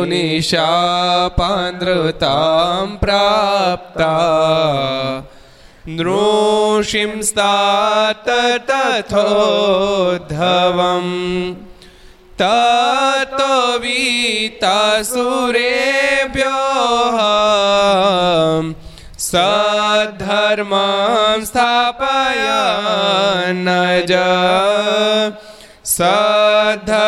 मुनिशापान्द्रतां प्राप्ता नृषिंस्तात तथोद्धवम् ततो वीतासुरेभ्योः सद्धर्मं स्थापयन्नज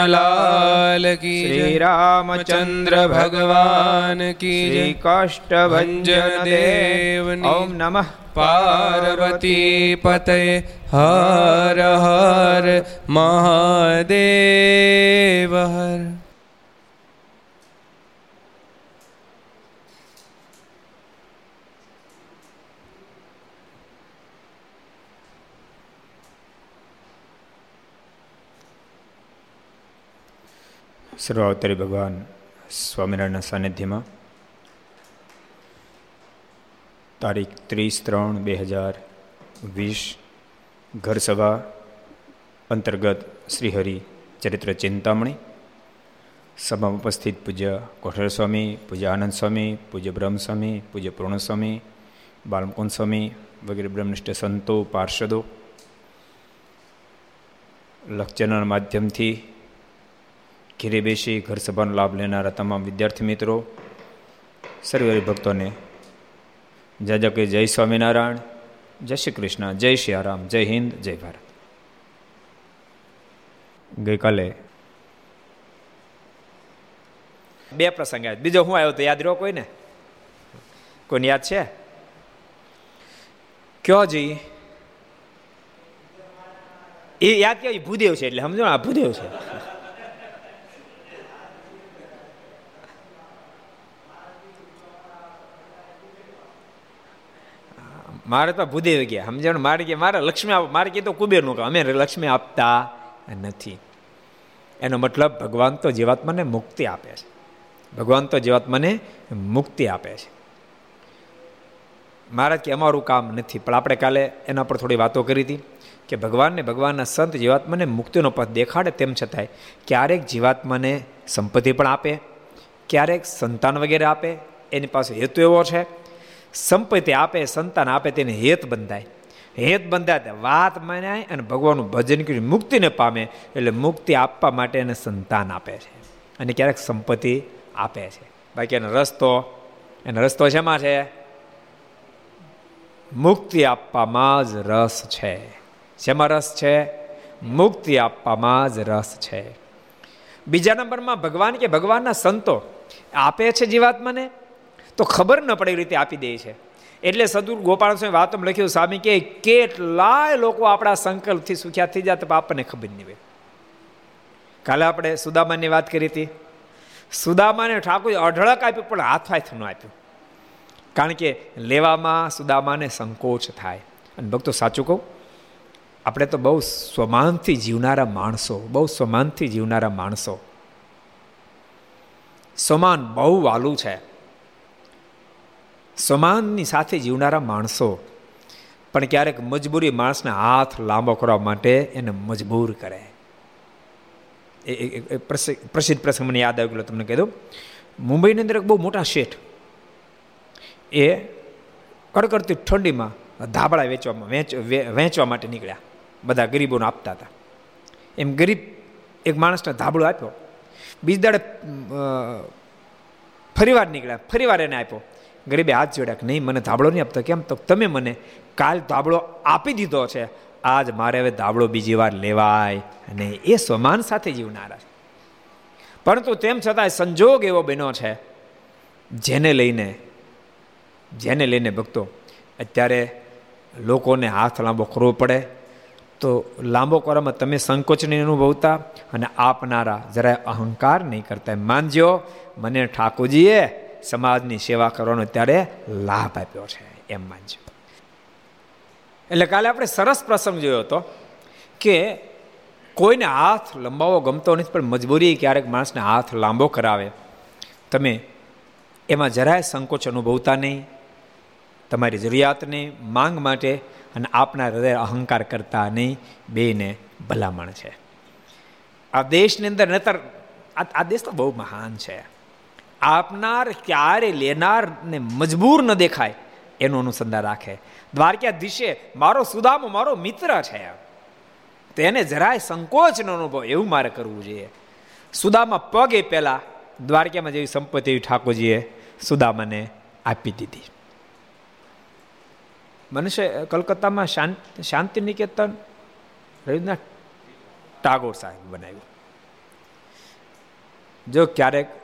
કૃષ્ણ લાલ કી શ્રી જય રામચંદ્ર ભગવાન કી જય શ્રી કાષ્ટભંજન દેવ ઓમ નમઃ પાર્વતી પતય હર હર સર્વાવતારી ભગવાન સ્વામિનારાયણના સાનિધ્યમાં તારીખ ત્રીસ ત્રણ બે હજાર વીસ ઘરસભા અંતર્ગત શ્રીહરિ ચરિત્ર ચિંતામણી સભામાં ઉપસ્થિત પૂજ્ય કોઠર સ્વામી પૂજ્ય આનંદ સ્વામી પૂજ્ય બ્રહ્મસ્વામી પૂજ્ય પૂર્ણસ્વામી બાલમકુંદ સ્વામી વગેરે બ્રહ્મનિષ્ઠ સંતો પાર્ષદો લક્ચરના માધ્યમથી ઘેરે બેસી ઘર સભાનો લાભ લેનારા તમામ વિદ્યાર્થી મિત્રો, સર્વે ભક્તોને જય કે જય સ્વામિનારાયણ, જય શ્રી કૃષ્ણ, જય શ્રી આરામ જય હિન્દ, જય ભારત. ગઈકાલે બે પ્રસંગ આવ્યા. બીજો હું આવ્યો તો યાદ રહ્યો કોઈને? કોઈને યાદ છે? કયો જી? એ યાદ કેવું ભૂદેવ છે એટલે સમજો ને, આ ભૂદેવ છે. મારે તો ભૂદેવ ગયા. સમજણ? મારે કે મારે લક્ષ્મી આપ, મારે કીધું કુબેરનું કામ અમે લક્ષ્મી આપતા નથી. એનો મતલબ ભગવાન તો જીવાત્માને મુક્તિ આપે છે. ભગવાન તો જીવાત્માને મુક્તિ આપે છે. મહારાજ કે અમારું કામ નથી. પણ આપણે કાલે એના પર થોડી વાતો કરી હતી કે ભગવાનને ભગવાનના સંત જીવાત્માને મુક્તિનો પથ દેખાડે તેમ છતાંય ક્યારેક જીવાત્માને સંપત્તિ પણ આપે, ક્યારેક સંતાન વગેરે આપે. એની પાસે હેતુ એવો છે સંપત્તિ આપે, સંતાન આપે, તેને હેત બંધાય. હેત બંધાય વાત માન્યાય અને ભગવાનનું ભજન કરી મુક્તિને પામે એટલે મુક્તિ આપવા માટે એને સંતાન આપે છે. અને ક્યારેક સંપત્તિ આપે છે. બાકી એનો રસ્તો એનો રસ્તો શેમાં છે? મુક્તિ આપવામાં જ રસ છે. શેમાં રસ છે? મુક્તિ આપવામાં જ રસ છે. બીજા નંબરમાં ભગવાન કે ભગવાનના સંતો આપે છે જીવાત્માને? તો ખબર ન પડે રીતે આપી દે છે. એટલે સદુર ગોપાલ સ્વામી વાતમાં લખ્યું, સ્વામી કે કેટલાય લોકો આપણા સંકલ્પથી સુખ્યા થઈ જાય તો આપણને ખબર નહીં કાલે આપણે સુદામાની વાત કરી હતી. સુદામાને ઠાકોર અઢળક આપ્યું, પણ હાથ હાથ ન આપ્યું. કારણ કે લેવામાં સુદામાને સંકોચ થાય. અને ભક્તો, સાચું કહું, આપણે તો બહુ સ્વમાનથી જીવનારા માણસો, બહુ સ્વમાનથી જીવનારા માણસો. સમાન બહુ વાલું છે. સમાનની સાથે જીવનારા માણસો. પણ ક્યારેક મજબૂરી માણસને હાથ લાંબો કરવા માટે એને મજબૂર કરે. એ પ્રસિદ્ધ પ્રસંગ મને યાદ આવ્યો તમને કહી દઉં. મુંબઈની અંદર એક બહુ મોટા શેઠ. એ કડકડતી ઠંડીમાં ધાબળા વેચવામાં, વેચ વેચવા માટે નીકળ્યા. બધા ગરીબોને આપતા હતા. એમ ગરીબ એક માણસને ધાબળો આપ્યો. બીજ દાડે ફરીવાર નીકળ્યા. ફરીવાર એને આપ્યો. ગરીબે હાથ જોડ્યા કે નહીં, મને ધાબળો નહીં આપતો. કેમ? તો તમે મને કાલ ધાબળો આપી દીધો છે. આજ મારે હવે ધાબળો બીજી વાર લેવાય અને એ સ્વમાન સાથે જીવનારા પરંતુ તેમ છતાં સંજોગ એવો બન્યો છે, જેને લઈને જેને લઈને ભક્તો અત્યારે લોકોને હાથ લાંબો કરવો પડે. તો લાંબો કરવામાં તમે સંકોચ નહીં અનુભવતા અને આપનારા જરાય અહંકાર નહીં કરતા. માનજો, મને ઠાકોરજીએ સમાજની સેવા કરવાનો ત્યારે લાભ આપ્યો છે, એમ માનજો. એટલે કાલે આપણે સરસ પ્રસંગ જોયો હતો કે કોઈને હાથ લંબાવો ગમતો નથી, પણ મજબૂરી ક્યારેક માણસને હાથ લાંબો કરાવે. તમે એમાં જરાય સંકોચ અનુભવતા નહીં, તમારી જરૂરિયાતની માંગ માટે અને આપના હૃદય અહંકાર કરતા નહીં બેને ભલામણ છે. આ દેશની અંદર નતર આ દેશ તો બહુ મહાન છે. આપનાર, ક્યારે લેનારને મજબૂર ન દેખાય, એનું અનુસંધાન રાખે. દ્વારકાધીશે, મારો સુદામો, મારો મિત્ર છે. તેને જરાય સંકોચનો અનુભવ, એવું મારે કરવું જોઈએ. સુદામા પગ પહેલા દ્વારકામાં જેવી સંપત્તિ એવી ઠાકોરજીએ સુદામાને આપી દીધી. મનુષ્ય, કલકત્તામાં શાંતિ શાંતિ નિકેતન રવિન્દ્રનાથ ટાગોર સાહેબ બનાવ્યું. જો ક્યારેક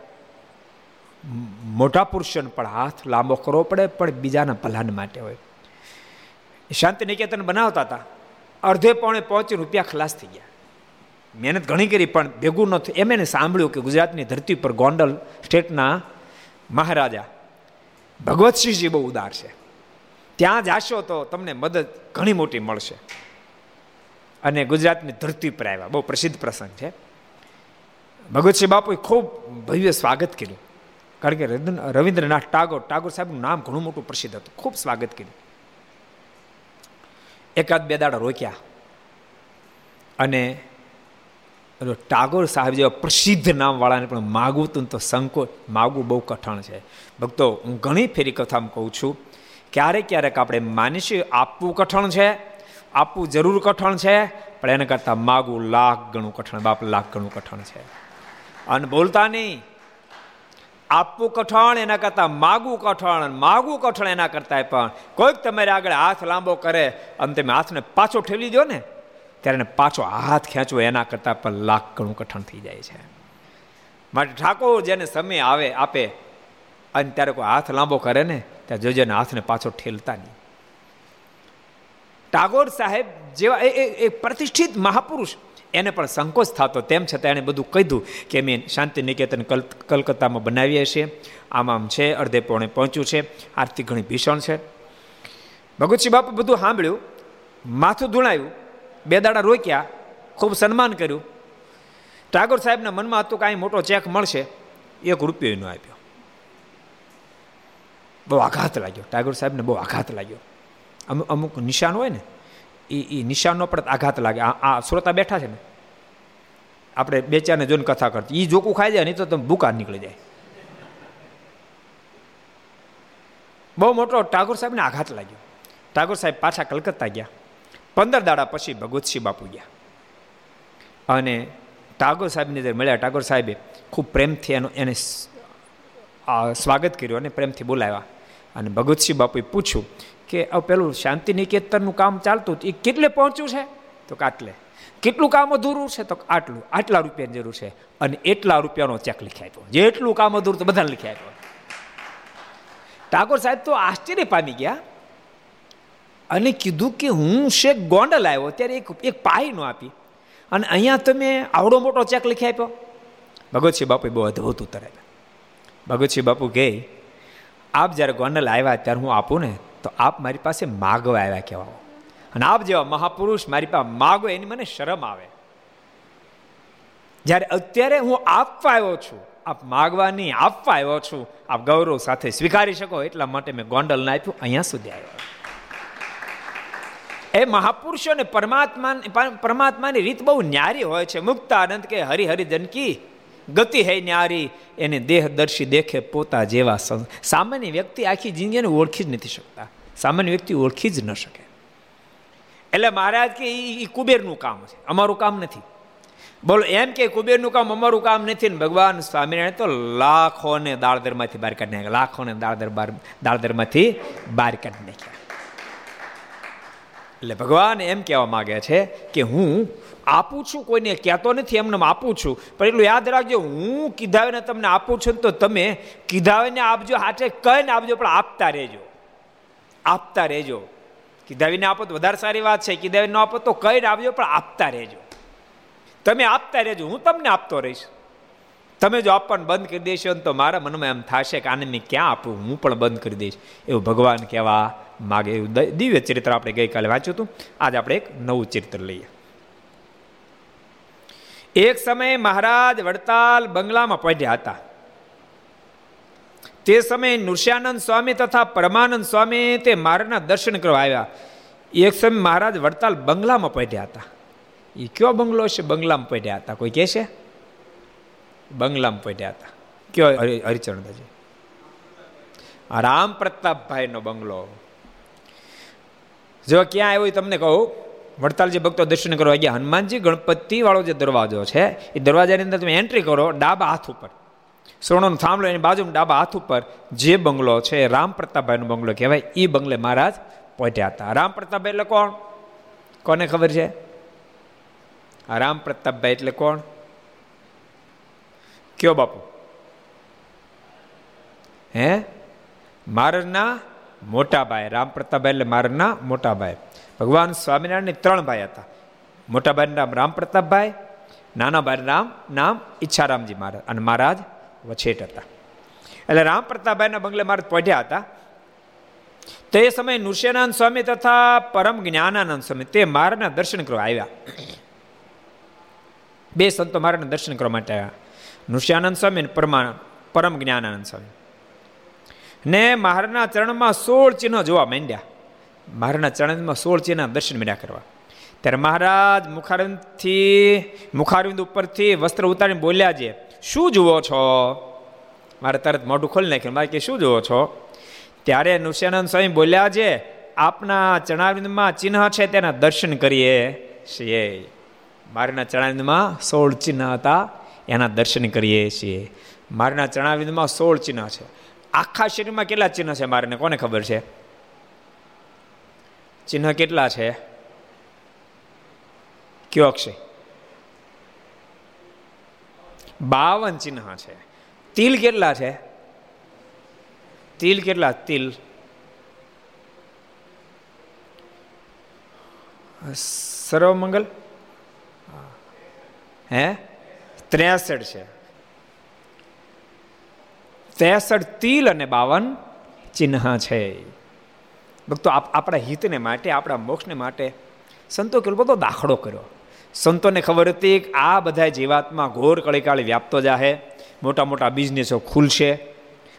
મોટા પુરુષોને પણ હાથ લાંબો કરવો પડે, પણ બીજાના ભલાન માટે હોય. શાંતિ નિકેતન બનાવતા હતા. અડધે પોણે પહોંચી રૂપિયા ખલાસ થઈ ગયા. મહેનત ઘણી કરી, પણ ભેગું ન થયું. એમ એને સાંભળ્યું કે ગુજરાતની ધરતી પર ગોંડલ સ્ટેટના મહારાજા ભગવતસિંહજી બહુ ઉદાર છે. ત્યાં જાશો તો તમને મદદ ઘણી મોટી મળશે. અને ગુજરાતની ધરતી પર આવ્યા. બહુ પ્રસિદ્ધ પ્રસંગ છે. ભગવતસિંહ બાપુએ ખૂબ ભવ્ય સ્વાગત કર્યું. કારણ કે રવિન્દ્રનાથ ટાગોર ટાગોર સાહેબનું નામ ઘણું મોટું પ્રસિદ્ધ હતું. ખૂબ સ્વાગત કર્યું. એકાદ બે દાડા રોક્યા. અને ટાગોર સાહેબ જેવા પ્રસિદ્ધ નામવાળાને પણ માગવું તું તો સંકોચ, માગવું બહુ કઠણ છે. ભક્તો, હું ઘણી ફેરી કથામાં કહું છું, ક્યારેક ક્યારેક આપણે માનીશું આપવું કઠણ છે, આપવું જરૂર કઠણ છે, પણ એના કરતાં માગવું લાખ ગણું કઠણ, બાપ, લાખ ગણું કઠણ છે. અને બોલતા નહીં. આપવું કઠણ, એના કરતાં માગવું કઠણ માગવું કઠણ એના કરતાં પણ. કોઈક તમારે આગળ હાથ લાંબો કરે, અને તમે હાથને પાછો ઠેલી દો ને, ત્યારે એને પાછો હાથ ખેંચવો એના કરતાં પણ લાખ ઘણું કઠણ થઈ જાય છે. માટે ઠાકોર જેને સમય આવે, આપે, અને ત્યારે કોઈ હાથ લાંબો કરે ને ત્યાં જોજે હાથને પાછો ઠેલતા નહીં. ટાગોર સાહેબ જેવા એ પ્રતિષ્ઠિત મહાપુરુષ એને પણ સંકોચ થતો. તેમ છતાં એણે બધું કીધું કે મેં શાંતિ નિકેતન કલકત્તામાં બનાવીએ છીએ. આમ આમ છે અડધે પોણે પહોંચ્યું છે. આર્થિક ઘણી ભીષણ છે. ભગતસિંહ બાપુ બધું સાંભળ્યું, માથું ધૂણાયું, બે દાડા રોક્યા, ખૂબ સન્માન કર્યું. ટાગોર સાહેબના મનમાં હતું કાંઈ મોટો ચેક મળશે. એક રૂપિયો ન આપ્યો. બહુ આઘાત લાગ્યો. ટાગોર સાહેબને બહુ આઘાત લાગ્યો. અમુક અમુક નિશાન હોય ને એ એ નિશાનનો પણ આઘાત લાગે. આ શ્રોતા બેઠા છે ને, આપણે બે ચારને જોઈને કથા કરતી. એ જોકું ખાઈ જાય, નહીં તો તમે બુકા નીકળી જાય. બહુ મોટો ટાગોર સાહેબને આઘાત લાગ્યો. ટાગોર સાહેબ પાછા કલકત્તા ગયા. પંદર દાડા પછી ભગવતસિંહ બાપુ ગયા. અને ટાગોર સાહેબને જ્યારે મળ્યા, ટાગોર સાહેબે ખૂબ પ્રેમથી એનો એને સ્વાગત કર્યું અને પ્રેમથી બોલાવ્યા. અને ભગવતસિંહ બાપુએ પૂછ્યું કે પેલું શાંતિ નિકેતનનું કામ ચાલતું એ કેટલે પહોંચ્યું છે? તો આટલે. કેટલું કામ અધૂરું છે? તો આટલું. આટલા રૂપિયાની જરૂર છે. અને એટલા રૂપિયાનો ચેક લખી આપ્યો. જેટલું કામ અધૂરું તો બધાને લખી આપ્યો. ટાગોર સાહેબ તો આશ્ચર્ય પામી ગયા અને કીધું કે હું શેખ ગોંડલ આવ્યો ત્યારે એક એક પાઈ નો આપી. અને અહીંયા તમે આવડો મોટો ચેક લખી આપ્યો. ભગવતસિંહ બાપુ બહુ અદભુત આપ્યા. ભગવતસિંહ બાપુ કહે આપ જ્યારે ગોંડલ આવ્યા ત્યારે હું આપું ને તો આપ મારી પાસે માગવા આવ્યા કહેવાઓ. અને આપ જેવા મહાપુરુષ મારી પાસે માગો એની મને શરમ આવે. જ્યારે અત્યારે હું આપવા આવ્યો છું, આપ માગવા નહીં, આપવા આવ્યો છું, આપ ગૌરવ સાથે સ્વીકારી શકો એટલા માટે મેં ગોંડલ ના આપ્યું, અહીંયા સુધી આવ્યો. એ મહાપુરુષો ને પરમાત્મા પરમાત્માની રીત બહુ ન્યારી હોય છે. મુક્ત આનંદ કે હરિહરિ જનકી ગતિ હે ન્યારી, એને દેહદર્શી દેખે પોતા જેવા સામાન્ય વ્યક્તિ આખી જિંદગીને ઓળખી જ નથી શકતા. સામાન્ય વ્યક્તિ ઓળખી જ ન શકે. એટલે મહારાજ કે એ કુબેરનું કામ છે. અમારું કામ નથી. બોલો, એમ કે કુબેરનું કામ અમારું કામ નથી ને ભગવાન સ્વામિનારાયણ તો લાખોને દાળદરમાંથી બહાર કાઢી નાખ્યા. લાખોને દાળદર બાર દાળદરમાંથી બહાર કાઢી નાખ્યા. એટલે ભગવાન એમ કહેવા માગે છે કે હું આપું છું, કોઈને કહેતો નથી, એમને આપું છું. પણ એટલું યાદ રાખજો, હું કીધાવીને તમને આપું છું તો તમે કીધાવીને આપજો, હાથે કહીને આપજો, પણ આપતા રહેજો. આપતા રહેજો. કીધાવીને આપો તો વધારે સારી વાત છે કીધાવીને આપો તો કઈ આવજો પણ આપતા રહેજો. તમે આપતા રહેજો, હું તમને આપતો રહીશ. તમે જો આપવાનું બંધ કરી દેશો તો મારા મનમાં એમ થશે કે આને મેં ક્યાં આપું? હું પણ બંધ કરી દઈશ. એવું ભગવાન કહેવા માગે એવું દિવ્ય ચરિત્ર આપણે ગઈકાલે વાંચ્યું હતું. આજે આપણે એક નવું ચરિત્ર લઈએ. એક સમયે મહારાજ વડતાલ બંગલામાં પડ્યા હતા. તે સમયે નૃષ્યાનંદ સ્વામી તથા પરમાનંદ સ્વામી તે મારના દર્શન કરવા આવ્યા એક સમય મહારાજ વડતાલ બંગલામાં પડ્યા હતા. એ કયો બંગલો છે? બંગલામાં પડ્યા હતા. કોઈ કહે છે? બંગલામાં પડ્યા હતા. કયો? હરિચરણદાજી રામ પ્રતાપભાઈનો બંગલો. જો ક્યાં આવ્યો તમને કહું. વડતાલજી ભક્તો દર્શન કરવા ગયા. હનુમાનજી ગણપતિ વાળો જે દરવાજો છે, એ દરવાજાની અંદર તમે એન્ટ્રી કરો, ડાબા હાથ ઉપર. સોણોનો થાંભલો એની બાજુમાં ડાબા હાથ ઉપર જે બંગલો છે રામ પ્રતાપભાઈનો બંગલો કહેવાય એ બંગલે મહારાજ પહોંચ્યા હતા. રામ પ્રતાપભાઈ એટલે કોણ? કોને ખબર છે? રામ પ્રતાપભાઈ એટલે કોણ? કયો બાપુ? હે? મારના મોટા ભાઈ. રામ પ્રતાપભાઈ એટલે મારના મોટા ભાઈ. ભગવાન સ્વામિનારાયણ ત્રણ ભાઈ હતા. મોટા નામ રામ પ્રતાપભાઈ નાના ભાઈ નામ નામ ઈચ્છારામજી મહારાજ. અને મહારાજ વછેટ હતા એટલે રામ પ્રતાપભાઈના બંગલે મહારાજ પહોંચ્યા હતા. તે સમયે નૃષ્યાનંદ સ્વામી તથા પરમ જ્ઞાનાનંદ સ્વામી, તે મારાના દર્શન કરવા આવ્યા. બે સંતો મારાના દર્શન કરવા માટે આવ્યા. નૃષ્યાનંદ સ્વામી અને પરમા, પરમ જ્ઞાનાનંદ સ્વામી. ને મહારાજના ચરણમાં સોળ ચિહ્નો જોવા માંડ્યા. મહારાજના ચરણમાં સોળ ચિહ્ન દર્શન મળ્યા કરવા. ત્યારે મહારાજ મુખારવિંદથી, મુખારવિંદ ઉપરથી વસ્ત્ર ઉતારીને બોલ્યા છે શું જુઓ છો? મારે તરત મોઢું ખોલી નાખ્યું. મારે કે, શું જુઓ છો? ત્યારે નૃષ્યાનંદ સ્વામી બોલ્યા છે, આપના ચણાવિંદમાં ચિહ્ન છે, તેના દર્શન કરીએ છીએ. મારના ચણાવિંદમાં સોળ ચિહ્ન હતા, એના દર્શન કરીએ છીએ. મારના ચણાવિંદમાં સોળ ચિહ્ન છે. આખા શરીરમાં કેટલા ચિહ્ન છે મારને? કોને ખબર છે? ચિહ્ન કેટલા છે? કયો અક્ષય? બાવન ચિહ્ન છે. તિલ કેટલા છે? તિલ કેટલા? તિલ. સર્વમંગલ? હે? ત્રેસઠ છે. ત્રેસઠ તિલ અને બાવન ચિહ્ન છે. ભક્તો આપણા હિતને માટે, આપણા મોક્ષને માટે સંતો કેટલો બધો દાખલો કર્યો. સંતોને ખબર હતી કે આ બધા જીવાતમાં ઘોર કળીકાળી વ્યાપતો જાહે મોટા મોટા બિઝનેસો ખુલશે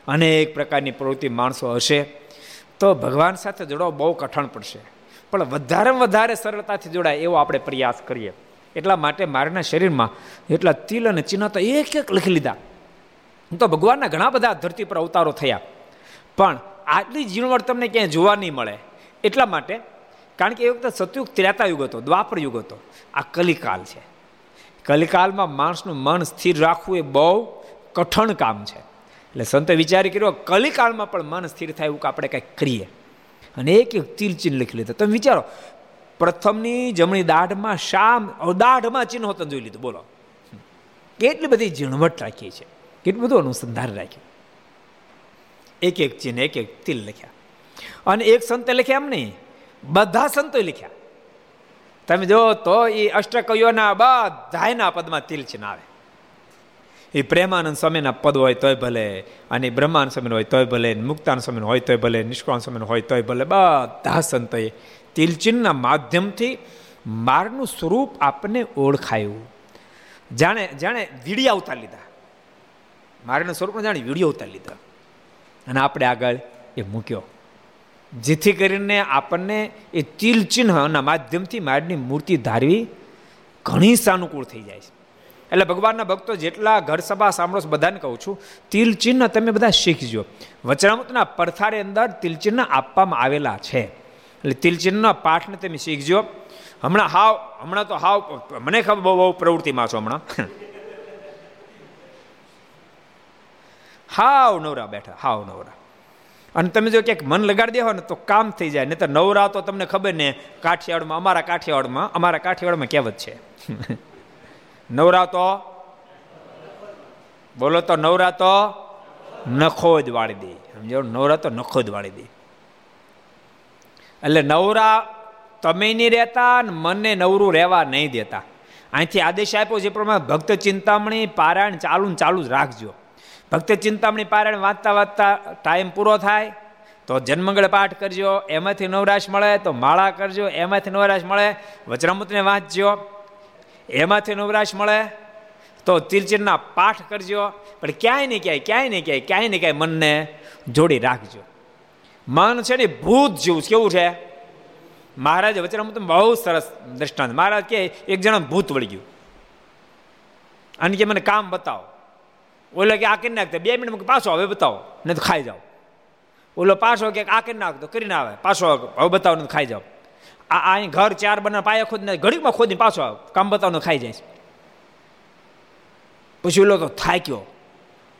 અનેક પ્રકારની પ્રવૃત્તિ માણસો હશે. તો ભગવાન સાથે જોડવા બહુ કઠણ પડશે. પણ વધારેમાં વધારે સરળતાથી જોડાય એવો આપણે પ્રયાસ કરીએ. એટલા માટે મારના શરીરમાં એટલા તિલ અને ચિહ્ન તો એક એક લખી લીધા. તો ભગવાનના ઘણા બધા ધરતી પર અવતારો થયા. પણ આટલી ઝીણવટ તમને ક્યાંય જોવા નહીં મળે. એટલા માટે કારણ કે એ વખતે સતયુગ ત્રેતા યુગ હતો, દ્વાપર યુગ હતો. આ કલિકાલ છે. કલિકાલમાં માણસનું મન સ્થિર રાખવું એ બહુ કઠણ કામ છે. એટલે સંતે વિચારી કર્યો કલિકાળમાં પણ મન સ્થિર થાય એવું કે આપણે કંઈક કરીએ. અને એક એક તિલચિહ્ન લખી લીધું. તમે વિચારો, પ્રથમની જમણી દાઢમાં શામ દાઢમાં ચિહ્ન હોતા જોઈ લીધું. બોલો. કેટલી બધી ઝીણવટ રાખી છે. કેટલું બધું અનુસંધાન રાખ્યું. એક એક ચિહ્ન, એક એક તિલ લખ્યા. અને એક સંતે લખ્યા એમ નહીં. બધા સંતો લખ્યા. તમે જો, તો એ અષ્ટકયોના બધાના પદમાં તિલ આવે એ પ્રેમાનંદ સ્વામીના પદ હોય તોય ભલે, અને બ્રહ્માનંદ સ્વામી હોય તોય ભલે મુક્તાનંદ સ્વામી હોય તોય ભલે નિષ્કાન સ્વામી હોય તોય ભલે, બધા સંતોએ તિલચિહ્નના માધ્યમથી મારનું સ્વરૂપ આપને ઓળખાયું. જાણે જાણે વીડિયા ઉતાર લીધા. મારના સ્વરૂપમાં જાણે વીડિયો ઉતાર લીધા. અને આપણે આગળ એ મૂક્યો. જેથી કરીને આપણને એ તિલ ચિહ્નના માધ્યમથી માડની મૂર્તિ ધારવી ઘણી સાનુકૂળ થઈ જાય છે. એટલે ભગવાનના ભક્તો જેટલા ઘર સભા સાંભળો છો, બધાને કહું છું, તિલ ચિહ્ન તમે બધા શીખજો વચનામૃતના પરથારી અંદર તિલ ચિહ્ન આપવામાં આવેલા છે. એટલે તિલ ચિહ્નના પાઠને તમે શીખજો હમણાં હાવ, હમણાં તો હાવ, મને ખબર બહુ બહુ પ્રવૃત્તિમાં છો હમણાં. હાવ નવરા બેઠા, હાવ નવરા. અને તમે જો ક્યાંક મન લગાડી દેવા ને તો કામ થઈ જાય નહીં તો નવરા તો તમને ખબર ને કાઠિયાવાડમાં, અમારા કાઠિયાવાડમાં અમારા કાઠિયાવાડમાં કહેવત છે. નવરા તો, બોલો તો નવરા તો નખો જ વાળી દે. સમજો? નવરા તો નખો જ વાળી દે. એટલે નવરા તમે નહીં રહેતા અને મને નવરું રહેવા નહીં દેતા. અહીંથી આદેશ આપ્યો જે પ્રમાણે ભક્ત ચિંતામણી પારાયણ ચાલુ ને ચાલુ જ રાખજો. ભક્ત ચિંતામણી પારાયણ વાંચતા વાંચતા ટાઈમ પૂરો થાય, તો જન્મંગળ પાઠ કરજો, એમાંથી નવરાશ મળે, તો માળા કરજો, એમાંથી નવરાશ મળે વચરામૃતને વાંચજો, એમાંથી નવરાશ મળે, તો તિરચિરના પાઠ કરજો, પણ ક્યાંય ને ક્યાંય ક્યાંય ને ક્યાંય ક્યાંય ને ક્યાંય મનને જોડી રાખજો. મન છે ને ભૂત જેવું કેવું છે? મહારાજ વચરામૃત બહુ સરસ દ્રષ્ટાંત. મહારાજ કે એક જણા ભૂત વળી ગયું. અને કે મને કામ બતાવો. ઓલો કે, આ કરી નાખતા બે મિનિટમાં પાછો હવે બતાવો ને તો ખાઈ જાઓ. ઓલો પાછો કે, આ કરી નાખતો કરીને આવે. પાછો હવે બતાવો ને ખાઈ જાઓ. આ અહીં ઘર ચાર બના પાયા ખોદને ઘડીમાં ખોદી પાછો આવે, કામ બતાવો ખાઈ જાય. પછી ઓલો તો થાક્યો,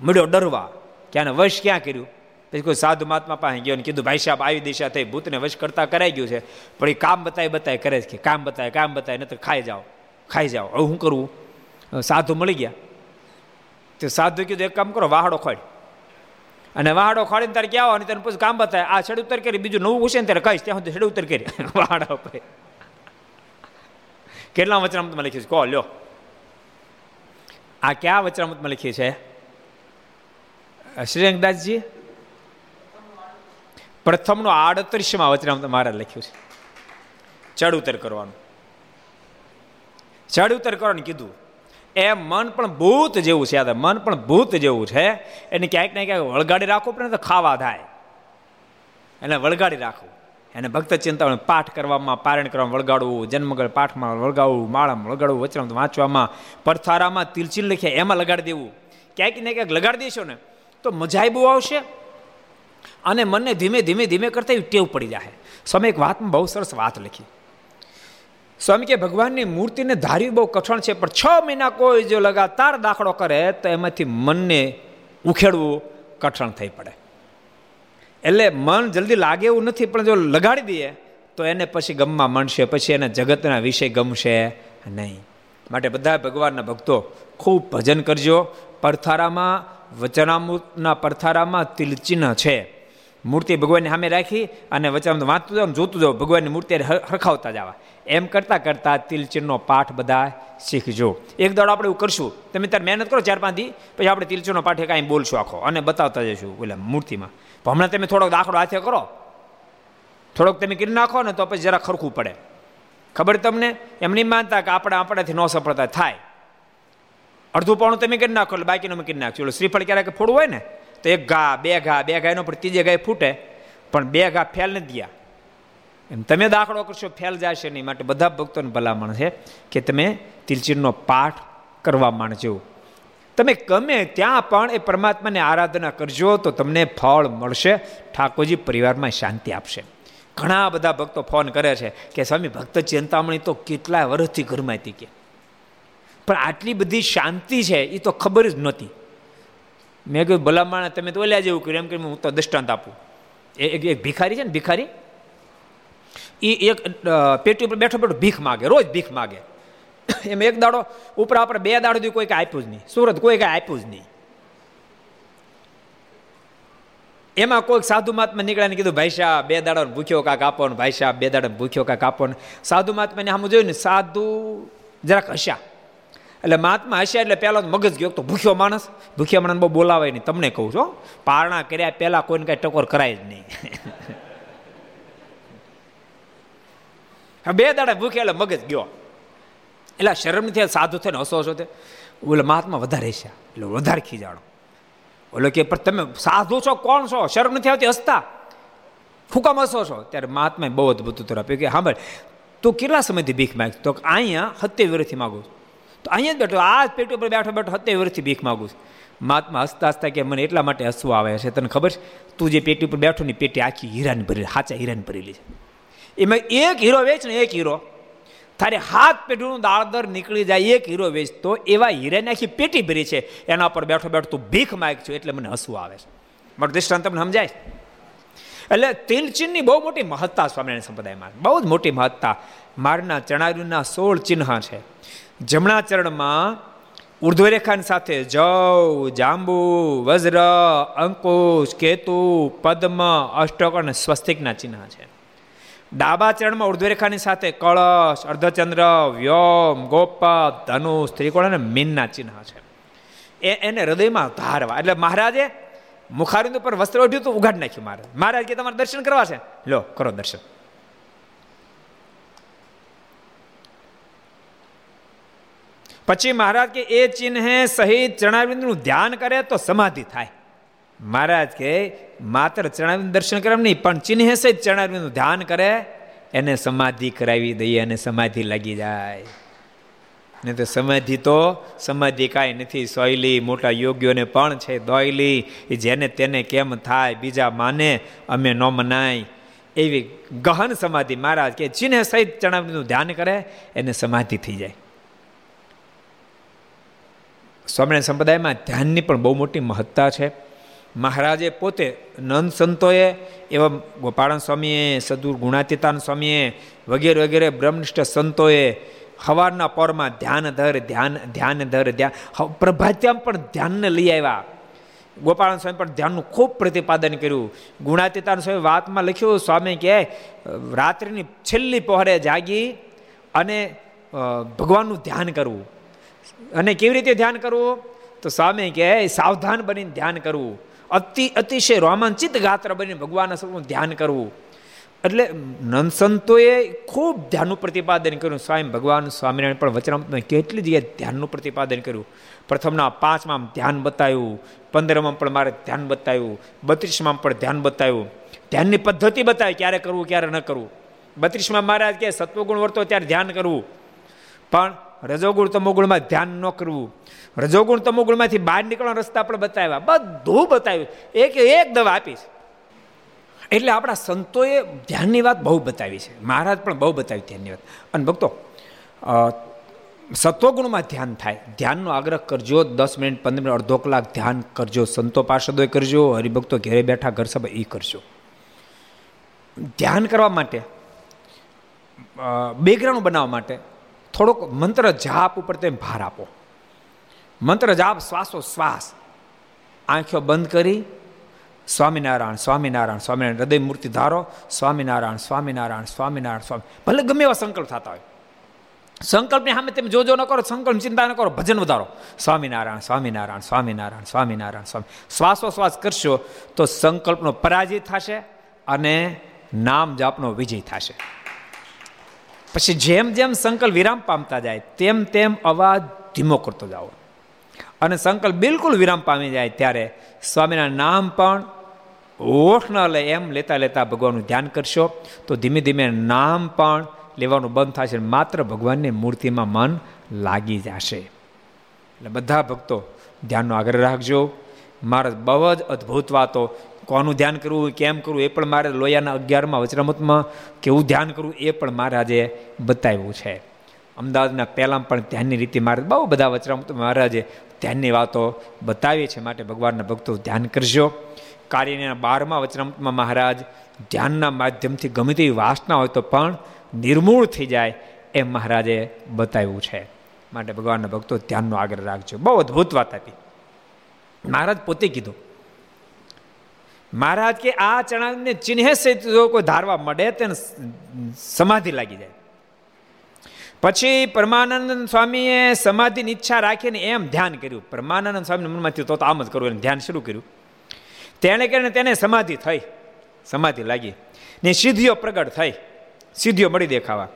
મળ્યો ડરવા, કે આને વશ ક્યાં કર્યું? પછી કોઈ સાધુ મહાત્મા પાસે ગયો ને કીધું, ભાઈ સાહેબ, આવી દિશા થઈ, ભૂતને વશ કરતા કરાઈ ગયું છે, પણ એ કામ બતાવી બતાવી કરે છે કે, કામ બતાવે કામ બતાવે નહીં તો ખાઈ જાઓ ખાઈ જાઓ. હવે શું કરવું સાધુ મળી ગયા. તો સાધુ કીધું, એક કામ કરો, વાહડો ખોડ અને વાહડો ખોડીને તારે ક્યાં અને તને પછી કામ બતાવે આ છેડ ઉત્તર કરી, બીજું નવું પૂછે ને ત્યારે કહીશ, ત્યાં સુધી છેડ ઉત્તર કરી. વાહડો ભાઈ કેટલા વચનામતમાં લખ્યું છે? કહો, લ્યો. આ ક્યાં વચનામતમાં લખી છે? શ્રીરંગદાસજી? પ્રથમનો આડત્રીસમાં વચનામત મારે લખ્યું છે. ચડ ઉતર કરવાનું. ચડ ઉતર કરવાનું કીધું. એ મન પણ ભૂત જેવું છે, યાદ મન પણ ભૂત જેવું છે. એને ક્યાંક ને ક્યાંક વળગાડી રાખવું પડે તો ખાવા થાય. એને વળગાડી રાખવું. એને ભક્ત ચિંતા પાઠ કરવામાં પારણ કરવામાં વળગાડવું જન્મગળ પાઠમાં વળગાડવું, માળામાં વળગાડવું વચરામ વાંચવામાં, પરથારામાં તિલચીલ લખ્યા એમાં લગાડી દેવું. ક્યાંક ને ક્યાંક લગાડી દેશો ને, તો મજાય બહુ આવશે. અને મનને ધીમે ધીમે ધીમે કરતા એવી ટેવ પડી જાય સમય એક વાતમાં બહુ સરસ વાત લખી. સ્વામી કે ભગવાનની મૂર્તિને ધારવી બહુ કઠણ છે, પણ છ મહિના કોઈ જો લગાતાર દાખલો કરે, તો એમાંથી મનને ઉખેડવું કઠણ થઈ પડે. એટલે મન જલ્દી લાગે એવું નથી, પણ જો લગાડી દઈએ, તો એને પછી ગમવા મળશે પછી એને જગતના વિષય ગમશે નહીં. માટે બધા ભગવાનના ભક્તો ખૂબ ભજન કરજો. પરથારામાં, વચનામૃતના પરથારામાં તિલચિહ્ન છે. મૂર્તિ ભગવાનની સામે રાખી અને વચન વાંચતું જાવ જોતું જાવ, ભગવાનની મૂર્તિ હરખાવતા જવા. એમ કરતાં કરતાં તિલચિરનો પાઠ બધા શીખજો. એક દાડો આપણે એવું કરશું, તમે ત્યારે મહેનત કરો ચાર પાંચ પછી આપણે તિલચિરનો પાઠ કાંઈ બોલશું આખો અને બતાવતા જઈશું એટલે મૂર્તિમાં. પણ હમણાં તમે થોડોક દાખલો હાથે કરો. થોડોક તમે કરી નાખો ને તો પછી જરા ખરખું પડે. ખબર તમને? એમ નહીં માનતા કે આપણે આપણાથી ન સફળતા થાય. અડધું પાણું તમે કરી નાખો એટલે બાકીનું કરી નાખશું. શ્રીફળ ક્યારેક ફોડવું હોય ને તો એક ઘા, બે ઘા બે ઘા એનો પણ ત્રીજે ગાય ફૂટે, પણ બે ઘા ફેલ નથી ગયા. એમ તમે દાખલો કરશો, ફેલ જશે નહીં, માટે બધા ભક્તોને ભલામણ છે કે તમે તિલચીરનો પાઠ કરવા માંડજો. તમે ગમે ત્યાં પણ એ પરમાત્માની આરાધના કરજો, તો તમને ફળ મળશે, ઠાકોરજી પરિવારમાં શાંતિ આપશે. ઘણા બધા ભક્તો ફોન કરે છે કે, સ્વામી, ભક્ત ચિંતામણી તો કેટલા વર્ષથી ઘરમાં હતી કે? પણ આટલી બધી શાંતિ છે એ તો ખબર જ નહોતી. મેં કહ્યું ભલામણ તમે તો ઓલ્યા જેવું કર્યું. એમ કે હું તો દ્રષ્ટાંત આપું. એક એક ભિખારી છે ને, ભિખારી? એ એક પેટી ઉપર બેઠો બેઠો ભીખ માગે, રોજ ભીખ માગે. એમ એક દાડો ઉપર આપણે બે દાડો કોઈ કાંઈ આપ્યું જ નહીં. સુરત કોઈ કાંઈ આપ્યું જ નહીં. એમાં કોઈક સાધુ મહાત્મા નીકળ્યા ને કીધું, ભાઈ સાહેબ, બે દાડો ભૂખ્યો કાંક આપો ને, ભાઈ સાહેબ, બે દાડો ભૂખ્યો કાંક આપો ને. સાધુ મહાત્માને આમ જોયું ને, સાધુ જરાક હસ્યા. એટલે મહાત્મા હશે એટલે પહેલાં મગજ ગયો તો ભૂખ્યો માણસ. ભૂખ્યા માણસ બહુ બોલાવાય નહીં. તમને કહું છું પારણા કર્યા પહેલાં કોઈને કાંઈ ટકોર કરાય જ નહીં. બે દાડા ભૂખ્યા એટલે મગજ ગયો. એટલે શરમ નથી સાધુ થઈને હસો હસો તે. ઓલે મહાત્મા વધારે છે. એટલે વધારે ખીજાણો ઓલો કે, પણ તમે સાધુ છો, કોણ છો? શરમ નથી આવતી? હસતા? ફૂકામ હસો છો? ત્યારે મહાત્માએ બહુ અદભુત ઉત્તર આપ્યું કે સાંભળ તું કેટલા સમયથી ભીખ માગ તો અહીંયા સત્ય વિરોધી માગું તો અહીંયા જ બેઠો, આ પેટી ઉપર બેઠો બેઠો સત્ય વર્ષથી ભીખ માગું છું. મહાત્મા હસતા હસતા કે મને એટલા માટે હસવું આવે છે, તને ખબર છે? તું જે પેટી ઉપર બેઠો ને પેટી આખી હીરાની ભરેલી, સાચા હીરાની ભરેલી છે. એમાં એક હીરો વેચ ને એક હીરો. તારે હાથ પેઢીનું દાળદર નીકળી જાય, એક હીરો વેચતો એવા હીરાની આખી પેટી ભરી છે, એના પર બેઠો બેઠો તું ભીખ માગ છું એટલે મને હસવું આવે છે. મારું દૃષ્ટાંત તમને સમજાય એટલે તિલચિહ્નની બહુ મોટી મહત્તા સ્વામિનારાયણ સંપ્રદાયમાં. બહુ જ મોટી મહત્તા. મારના ચણાયુના સોળ ચિહ્ન છે. જમણા ચરણમાં ઉર્ધ્વરેખાન સાથે જવ, જાંબુ, વજ્ર, અંકુશ, કેતુ, પદ્મ, અષ્ટક અને સ્વસ્તિકના ચિહ્ન છે. ડાબા ચરણમાં ઉર્ધ્વરેખાની સાથે કળશ, અર્ધચંદ્ર, વ્યોમ ગોપ ધનુષ, ત્રિકોણ અને મીનના ચિહ્ન છે. એ એને હૃદયમાં ધારવા. એટલે મહારાજે મુખારિંદ ઉપર વસ્ત્ર ઓઢ્યું તો ઉઘાડ નાખ્યું મહારાજ. મહારાજ કે તમારે દર્શન કરવા છે? લો, કરો દર્શન. પછી મહારાજ કે, એ ચિહ્ન સહિત ચરણાવિંદનું ધ્યાન કરે તો સમાધિ થાય. મહારાજ કે, માત્ર ચરણાવિંદ દર્શન કરે નહીં, પણ ચિહ્ન સહિત ચરણાવિંદનું ધ્યાન કરે, એને સમાધિ કરાવી દઈએ અને સમાધિ લાગી જાય. ને તો સમાધિ તો, સમાધિ કાંઈ નથી, સોયલી, મોટા યોગ્યોને પણ છે દોયલી જેને તેને કેમ થાય, બીજા માને, અમે ન મનાય. એવી ગહન સમાધિ મહારાજ કે, ચિહ્ન સહિત ચણાવનું ધ્યાન કરે, એને સમાધિ થઈ જાય. સ્વામિનારાયણ સંપ્રદાયમાં ધ્યાનની પણ બહુ મોટી મહત્તા છે. મહારાજે પોતે નંદ સંતોએ એવા ગોપાળન સ્વામીએ સદુર ગુણાતીતાન સ્વામીએ વગેરે વગેરે બ્રહ્મનિષ્ઠ સંતોએ હવારના પરમાં ધ્યાન ધર ધ્યાન ધ્યાન ધર ધ્યાન પ્રભાત્યામ પણ ધ્યાનને લઈ આવ્યા. ગોપાળન સ્વામી પણ ધ્યાનનું ખૂબ પ્રતિપાદન કર્યું. ગુણાતીતાન સ્વામી વાતમાં લખ્યું, સ્વામી કે, રાત્રિની છેલ્લી પહોરે જાગી અને ભગવાનનું ધ્યાન કરવું. અને કેવી રીતે ધ્યાન કરવું? તો સ્વામી કહે સાવધાન બનીને ધ્યાન કરવું. અતિ, અતિશય રોમાંચિત ગાત્ર બનીને ભગવાનના સ્વરૂપનું ધ્યાન કરવું. એટલે નંદસંતોએ ખૂબ ધ્યાનનું પ્રતિપાદન કર્યું. સ્વયં ભગવાન સ્વામિનારાયણ પણ વચનામૃતમાં કેટલી જગ્યાએ ધ્યાનનું પ્રતિપાદન કર્યું. પ્રથમના પાંચમાં ધ્યાન બતાવ્યું. પંદરમાં પણ મારે ધ્યાન બતાવ્યું. બત્રીસમાં પણ ધ્યાન બતાવ્યું. ધ્યાનની પદ્ધતિ બતાવી, ક્યારે કરવું, ક્યારે ન કરવું. બત્રીસમાં મહારાજ કે સત્વગુણ વર્તો, ત્યારે ધ્યાન કરવું. પણ રજોગુણ તમોગુણમાં ધ્યાન ન કરવું. રજોગુણ તમોગુણમાંથી બહાર નીકળવાનો રસ્તા પણ બતાવ્યા. બધું બતાવ્યું. એક એક દવા આપીશ. એટલે આપણા સંતોએ ધ્યાનની વાત બહુ બતાવી છે. મહારાજ પણ બહુ બતાવી ધ્યાનની વાત. અને ભક્તો સત્વગુણમાં ધ્યાન થાય. ધ્યાનનો આગ્રહ કરજો. દસ મિનિટ, પંદર મિનિટ, અડધો કલાક ધ્યાન કરજો. સંતો પાર્ષદોએ કરજો. હરિભક્તો ઘેરે બેઠા ઘર સભા એ કરજો. ધ્યાન કરવા માટે બેકગ્રાઉન્ડ બનાવવા માટે થોડોક મંત્ર જાપ ઉપર તેમ ભાર આપો. મંત્ર જાપ શ્વાસો શ્વાસ. આંખો બંધ કરી, સ્વામિનારાયણ સ્વામિનારાયણ સ્વામિનારાયણ હૃદય મૂર્તિ ધારો, સ્વામિનારાયણ સ્વામિનારાયણ સ્વામિનારાયણ, સ્વામી, ભલે ગમે એવા સંકલ્પ થતા હોય. સંકલ્પની સામે તમે જોજો ન કરો, સંકલ્પ ચિંતા ન કરો, ભજન વધારો. સ્વામિનારાયણ સ્વામિનારાયણ સ્વામિનારાયણ સ્વામિનારાયણ, સ્વામી શ્વાસોશ્વાસ કરશો તો સંકલ્પનો પરાજય થશે અને નામ જાપનો વિજય થશે. પછી જેમ જેમ સંકલ્પ વિરામ પામતા જાય, તેમ તેમ અવાજ ધીમો કરતો જાઓ અને સંકલ્પ બિલકુલ વિરામ પામી જાય ત્યારે સ્વામીના નામ પણ ઓઠ ન લે એમ લેતા લેતા ભગવાનનું ધ્યાન કરશો, તો ધીમે ધીમે નામ પણ લેવાનું બંધ થશે માત્ર ભગવાનની મૂર્તિમાં મન લાગી જશે. એટલે બધા ભક્તો ધ્યાનનો આગ્રહ રાખજો. મારા બહુ જ અદ્ભુત વાતો કોનું ધ્યાન કરવું, કેમ કરવું, એ પણ મારે લોયાના અગિયારમાં વચરામતમાં કેવું ધ્યાન કરવું, એ પણ મહારાજે બતાવ્યું છે. અમદાવાદના પહેલાં પણ ધ્યાનની રીતે મારે બહુ બધા વચરામૃત મહારાજે ધ્યાનની વાતો બતાવી છે, માટે ભગવાનના ભક્તો ધ્યાન કરજો. કાર્યના બારમા વચનામૃતમાં મહારાજ ધ્યાનના માધ્યમથી ગમે તેવી વાસના હોય તો પણ નિર્મૂળ થઈ જાય એમ મહારાજે બતાવ્યું છે. માટે ભગવાનના ભક્તો ધ્યાનનો આગ્રહ રાખજો. બહુ અદ્ભુત વાત હતી મહારાજ પોતે કીધું મહારાજ કે આ ચણાને ચિહ્ને સહિત જો કોઈ ધારવા મળે તેને સમાધિ લાગી જાય. પછી પરમાનંદ સ્વામીએ સમાધિની ઈચ્છા રાખીને એમ ધ્યાન કર્યું. પરમાનંદ સ્વામીના મનમાંથી તો આમ જ કરવું ધ્યાન શરૂ કર્યું. તેણે કરીને તેને સમાધિ થઈ. સમાધિ લાગી. ને સિદ્ધિઓ પ્રગટ થઈ. સિદ્ધિઓ મળી દેખાવા.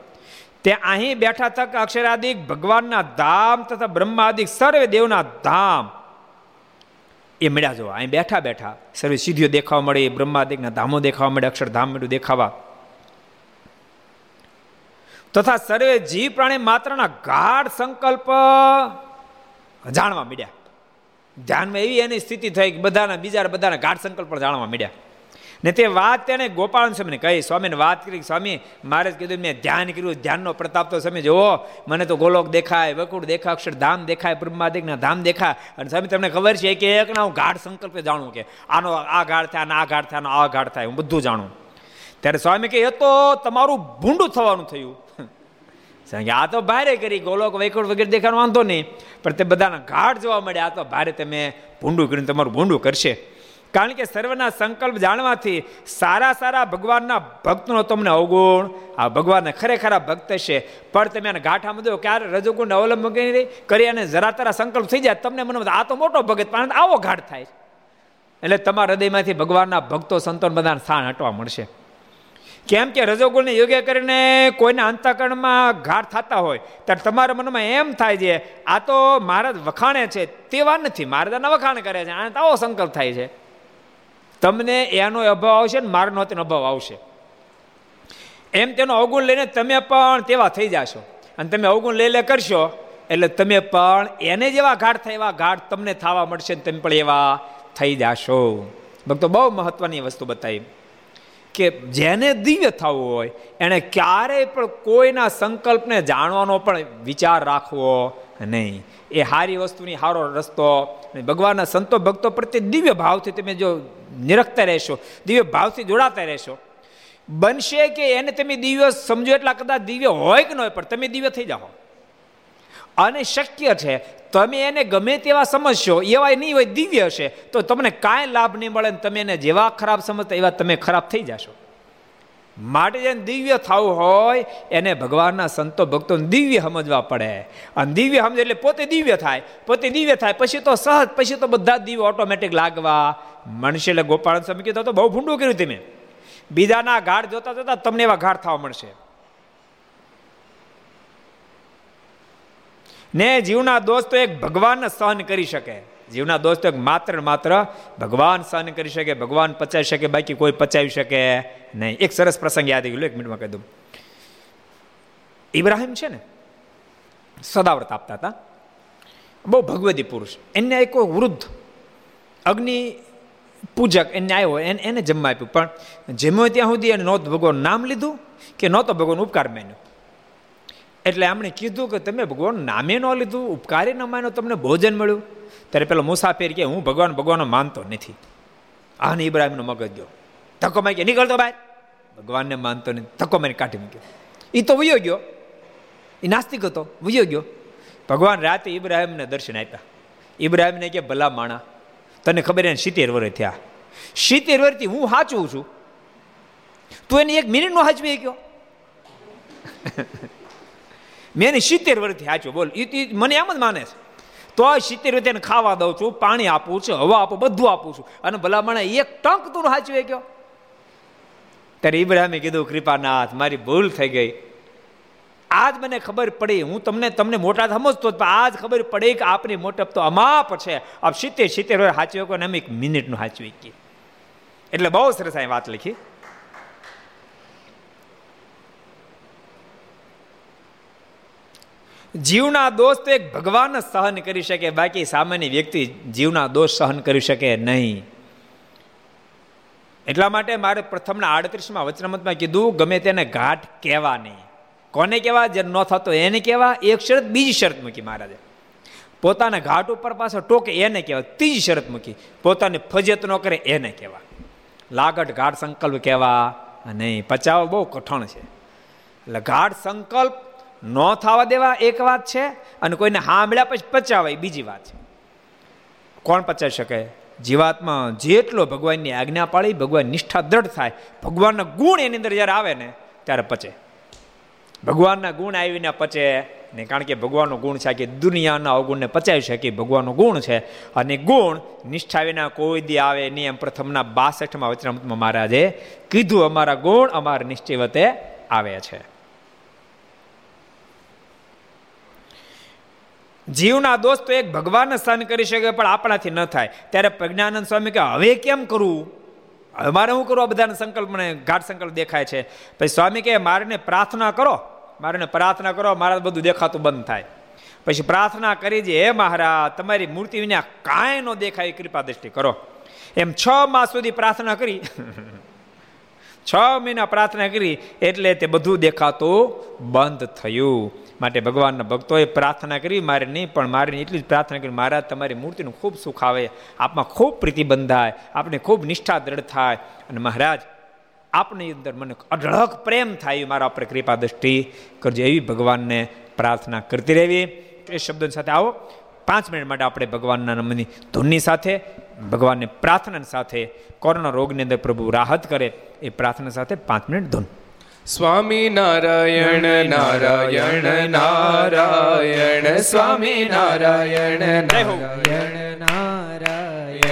તે અહીં બેઠા તક અક્ષરાદિક ભગવાનના ધામ તથા બ્રહ્માદિક સર્વે દેવના ધામ એ મળ્યા જો. અહીં બેઠા બેઠા સર્વે સિદ્ધિઓ દેખાવા મળે બ્રહ્માદિકના ધામો દેખાવા મળે, અક્ષરધામ મળ્યું દેખાવા. તથા સર્વે જીવ પ્રાણી માત્રના ગાઢ સંકલ્પ જાણવા મળ્યા. ધ્યાનમાં એવી એની સ્થિતિ થઈ કે બધાના બીજા બધાના ગાઢ સંકલ્પ જાણવા મળ્યા. ને તે વાત તેણે ગોપાલ સ્વામીને કહી, સ્વામીને વાત કરી, સ્વામી, મારે જ કીધું, મેં ધ્યાન કર્યું, ધ્યાનનો પ્રતાપ તો સ્વામી જોવો મને તો ગોલોક દેખાય વકુડ દેખાય, અક્ષર ધામ દેખાય, બ્રહ્માદિકના ધામ દેખાય. અને સ્વામી, તમને ખબર છે કે એકના હું ગાઢ સંકલ્પે જાણું કે આનો આ ગાઢ થાય આ ગાઢ થાય આ ગાઢ થાય, હું બધું જાણું. ત્યારે સ્વામી કે એ તો તમારું ભૂંડું થવાનું થયું. આ તો ભારે કરી, ગોલોક, વૈકુંઠ વગેરે દેખાનો વાંધો નહીં, પણ તે બધાના ઘાટ જોવા મળે આ તો ભારે તમે ભૂંડું કરીને તમારું ભૂંડું કરશે. કારણ કે સર્વના સંકલ્પ જાણવાથી સારા સારા ભગવાનના ભક્તનો તમને અવગુણ, આ ભગવાનના ખરેખરા ભક્ત છે. પણ તમે એને ગાંઠામાં દો, ક્યારે રજોગુણ અવલંબન કરી અને જરા તરા સંકલ્પ થઈ જાય, તમને મને આ તો મોટો ભગત, પણ આવો ઘાટ થાય એટલે તમારા હૃદયમાંથી ભગવાનના ભક્તો, સંતોન બધાને સ્થાન હટવા મળશે. કેમ કે રજોગુણને યોગ્ય કરીને કોઈના અંતકરણમાં ઘાટ થતા હોય, ત્યારે તમારા મનમાં એમ થાય છે, આ તો મહારાજ વખાણે છે. તેવા નથી મહારાજાના વખાણ કરે છે, આને આવો સંકલ્પ થાય છે. તમને એનો અભાવ આવશે ને મારનો તેનો અભાવ આવશે. એમ તેનો અવગુણ લઈને તમે પણ તેવા થઈ જશો. અને તમે અવગુણ લઈ લે કરશો, એટલે તમે પણ એને જેવા ઘાટ થાય એવા ઘાટ તમને થવા મળશે તમે પણ એવા થઈ જશો. ભક્તો, બહુ મહત્વની વસ્તુ બતાવી. કે જેને દિવ્ય થવું હોય, એણે ક્યારેય પણ કોઈના સંકલ્પને જાણવાનો પણ વિચાર રાખવો નહીં. એ સારી વસ્તુની સારો રસ્તો ભગવાનના સંતો ભક્તો પ્રત્યે દિવ્ય ભાવથી તમે જો નિરખતા રહેશો, દિવ્ય ભાવથી જોડાતા રહેશો. બનશે કે એને તમે દિવ્ય સમજો એટલા કદાચ દિવ્ય હોય કે ન હોય, પણ તમે દિવ્ય થઈ જાઓ. અને શક્ય છે, તમે એને ગમે તેવા સમજશો એવા નહીં હોય, દિવ્ય હશે તો તમને કાંઈ લાભ નહીં મળે તમે એને જેવા ખરાબ સમજતા, એવા તમે ખરાબ થઈ જશો. માટે જેને દિવ્ય થવું હોય, એને ભગવાનના સંતો, ભક્તોને દિવ્ય સમજવા પડે. અને દિવ્ય સમજે એટલે પોતે દિવ્ય થાય. પોતે દિવ્ય થાય, પછી તો સહજ, પછી તો બધા દિવ્ય ઓટોમેટિક લાગવા. મનશે એટલે ગોપાલ સ્વામી કીધું તો બહુ ભૂંડું કર્યું તમે. બીજાના ગાઢ જોતા જોતા તમને એવા ગાઢ થવા મળશે. ને જીવના દોસ્તો એક ભગવાન સહન કરી શકે. જીવના દોસ્તો એક માત્ર માત્ર ભગવાન સહન કરી શકે, ભગવાન પચાવી શકે, બાકી કોઈ પચાવી શકે નહીં. એક સરસ પ્રસંગ યાદ આવી ગયો એક મિનિટમાં કહી દઉં. ઇબ્રાહિમ છે ને, સદાવ્રત આપતા હતા. બહુ ભગવદી પુરુષ. એને એક વૃદ્ધ અગ્નિ પૂજક એને આવ્યો, એને એને જમવા આપ્યું. પણ જમ્યો ત્યાં સુધી એને નહોતું ભગવાન નામ લીધું કે નહોતો ભગવાન ઉપકાર માન્યો. એટલે એમણે કીધું કે તમે ભગવાન નામે ન લીધું, ઉપકારી ન માન્યો, તમને ભોજન મળ્યું. ત્યારે પેલો મુસાફિર કે, હું ભગવાન ભગવાન માનતો નથી. આને ઇબ્રાહિમનો મગજ ગયો. ધક્કો મારી કે, નીકળતો ભાઈ ભગવાનને માનતો નથી ધક્કો મારી કાઢી મૂક્યો. એ તો વયો ગયો. એ નાસ્તિક હતો, વયો ગયો. ભગવાન રાતે ઇબ્રાહીમને દર્શન આપ્યા. ઇબ્રાહિમને કે, ભલા માણા, તને ખબર એને સિત્તેર વર્ષ થયા. સિત્તેર વર્ષથી હું સાચું છું. તું એને એક મિનિટનો હાચવી ગયો મેં સિત્તેર વર્ષથી સાચું બોલ. એ મને એમ જ માને છે. તો સિત્તેર રૂપિયાને ખાવા દઉં છું, પાણી આપું છું, હવા આપું, બધું આપું છું. અને ભલામણે એક ટંક તું સાચવે ગયો ત્યારે ઇબ્રાહિમે કીધું, કૃપાનાથ, મારી ભૂલ થઈ ગઈ. આજ મને ખબર પડી. હું તમને તમને મોટા સમજતો પણ આજ ખબર પડી કે આપની મોટપ તો અમાપ છે. આપ સિત્તેર સિત્તેર સાચવે કો અમે એક મિનિટનું સાચવી એટલે બહુ સરસ આ વાત લખી. જીવના દોષ તો એક ભગવાન જ સહન કરી શકે, બાકી સામાન્ય વ્યક્તિ જીવના દોષ સહન કરી શકે નહીં. એટલા માટે મારે પ્રથમના આડત્રીસમાં વચનામતમાં કીધું, ગમે તેને ઘાટ કહેવા નહીં. કોને કહેવા? જે ન થતો એને કહેવા. એક શરત બીજી શરત મૂકી મહારાજે. પોતાના ઘાટ ઉપર પાછો ટોકે એને કહેવા. ત્રીજી શરત મૂકી. પોતાની ફજિયત ન કરે એને કહેવા. લાગટ ઘાટ સંકલ્પ કહેવા નહીં. પચાવ બહુ કઠણ છે. એટલે ઘાટ સંકલ્પ ન થવા દેવા એક વાત છે અને કોઈને સાંભળ્યા પછી પચાવાય બીજી વાત છે. કોણ પચાવી શકે? જીવાતમાં જેટલો ભગવાનની આજ્ઞા પાળી, ભગવાન નિષ્ઠા દ્રઢ થાય, ભગવાનના ગુણ એની અંદર જ્યારે આવે ને, ત્યારે પચે. ભગવાનના ગુણ આવીને પચે ને, કારણ કે ભગવાનનો ગુણ છે કે દુનિયાના અવગુણને પચાવી શકે, ભગવાનનો ગુણ છે. અને ગુણ નિષ્ઠા વિના કોઈ દી આવે નહીં એમ પ્રથમના બાસઠમાં વચનામૃતમાં મહારાજે કીધું, અમારા ગુણ અમારા નિશ્ચય આવે છે. જીવના દોષ તો એક ભગવાન સહન કરી શકે પણ આપણાથી ન થાય. ત્યારે પ્રજ્ઞાનંદ સ્વામી કે હવે કેમ કરવું હવે મારે શું કરું? આ બધાને સંકલ્પ મને ગાઢ સંકલ્પ દેખાય છે. પછી સ્વામી કે મારને પ્રાર્થના કરો, મારને પ્રાર્થના કરો, મારા બધું દેખાતું બંધ થાય. પછી પ્રાર્થના કરી જે, હે મહારાજ, તમારી મૂર્તિ વિના કાંઈ ન દેખાય કૃપા દ્રષ્ટિ કરો. એમ છ માસ સુધી પ્રાર્થના કરી. છ મહિના પ્રાર્થના કરી એટલે તે બધું દેખાતું બંધ થયું. માટે ભગવાનના ભક્તોએ પ્રાર્થના કરી, મારે નહીં, પણ મારે એટલી જ પ્રાર્થના કરી, મહારાજ, તમારી મૂર્તિનું ખૂબ સુખ આવે, આપમાં ખૂબ પ્રીતિ બંધાય આપણે ખૂબ નિષ્ઠા દ્રઢ થાય. અને મહારાજ, આપની અંદર મને અઢળક પ્રેમ થાય મારા ઉપર કૃપા દ્રષ્ટિ કરજો. એવી ભગવાનને પ્રાર્થના કરતી રહેવી. એ શબ્દો સાથે આવો. પાંચ મિનિટ માટે આપણે ભગવાનના નમની ધૂનની સાથે ભગવાનને પ્રાર્થના સાથે કોરોના રોગની અંદર પ્રભુ રાહત કરે એ પ્રાર્થના સાથે પાંચ મિનિટ ધૂન. સ્વામી નારાયણ નારાયણ નારાયણ સ્વામી નારાયણ નારાયણ નારાયણ.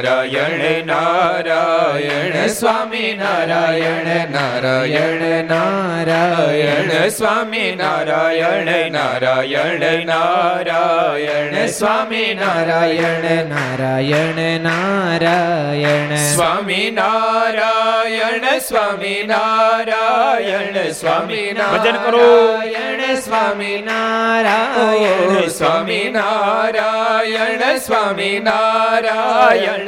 નારાયણ નારાયણ સ્વામી નારાયણ નારાયણ નારાયણ સ્વામી નારાયણ નારાયણ નારાયણ સ્વામી નારાયણ નારાયણ નારાયણ સ્વામી નારાયણ સ્વામી નારાયણ સ્વામી ભજન કરો સ્વામી નારાયણ સ્વામી નારાયણ સ્વામી નારાયણ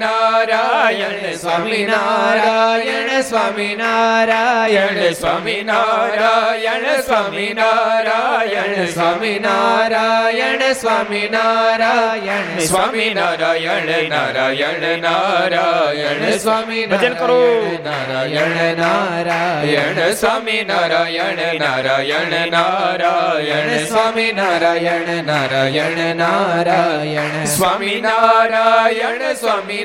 સ્વામિનારાયણ સ્વામિનારાયણ સ્વામિનારાયણ સ્વામિનારાયણ સ્વામિનારાયણ સ્વામિનારાયણ સ્વામિનારાયણ સ્વામિનારાયણ નારાયણ નારાયણ સ્વામી ભજન કરો. નારાયણ નારાયણ સ્વામી નારાયણ નારાયણ નારાયણ સ્વામી નારાયણ નારાયણ નારાયણ સ્વામી નારાયણ સ્વામી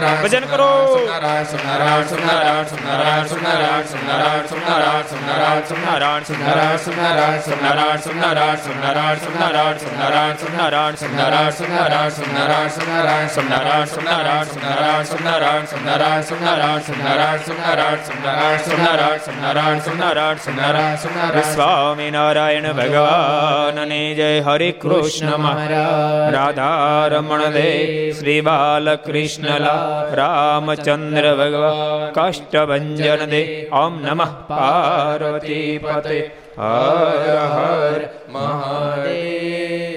નારાયણ સોમનારાયણ સોમનારાયણ સોમનારાયણ સોમનારાયણ સોમનારાયણ સોમનારાયણ સોમનારાયણ સોમનારાયણ સોમનારાયણ સોમનારાયણ સોમનારાયણ સ્વામિનારાયણ ભગવાનની જય હરે કૃષ્ણ મહારાજ રાધા રમણ દે શ્રી બાલકૃષ્ણલા રામચંદ્ર ભગવાન કાષ્ટભંજન દે ઓમ નમઃ પાર્વતી પતે હર હર મહાદેવ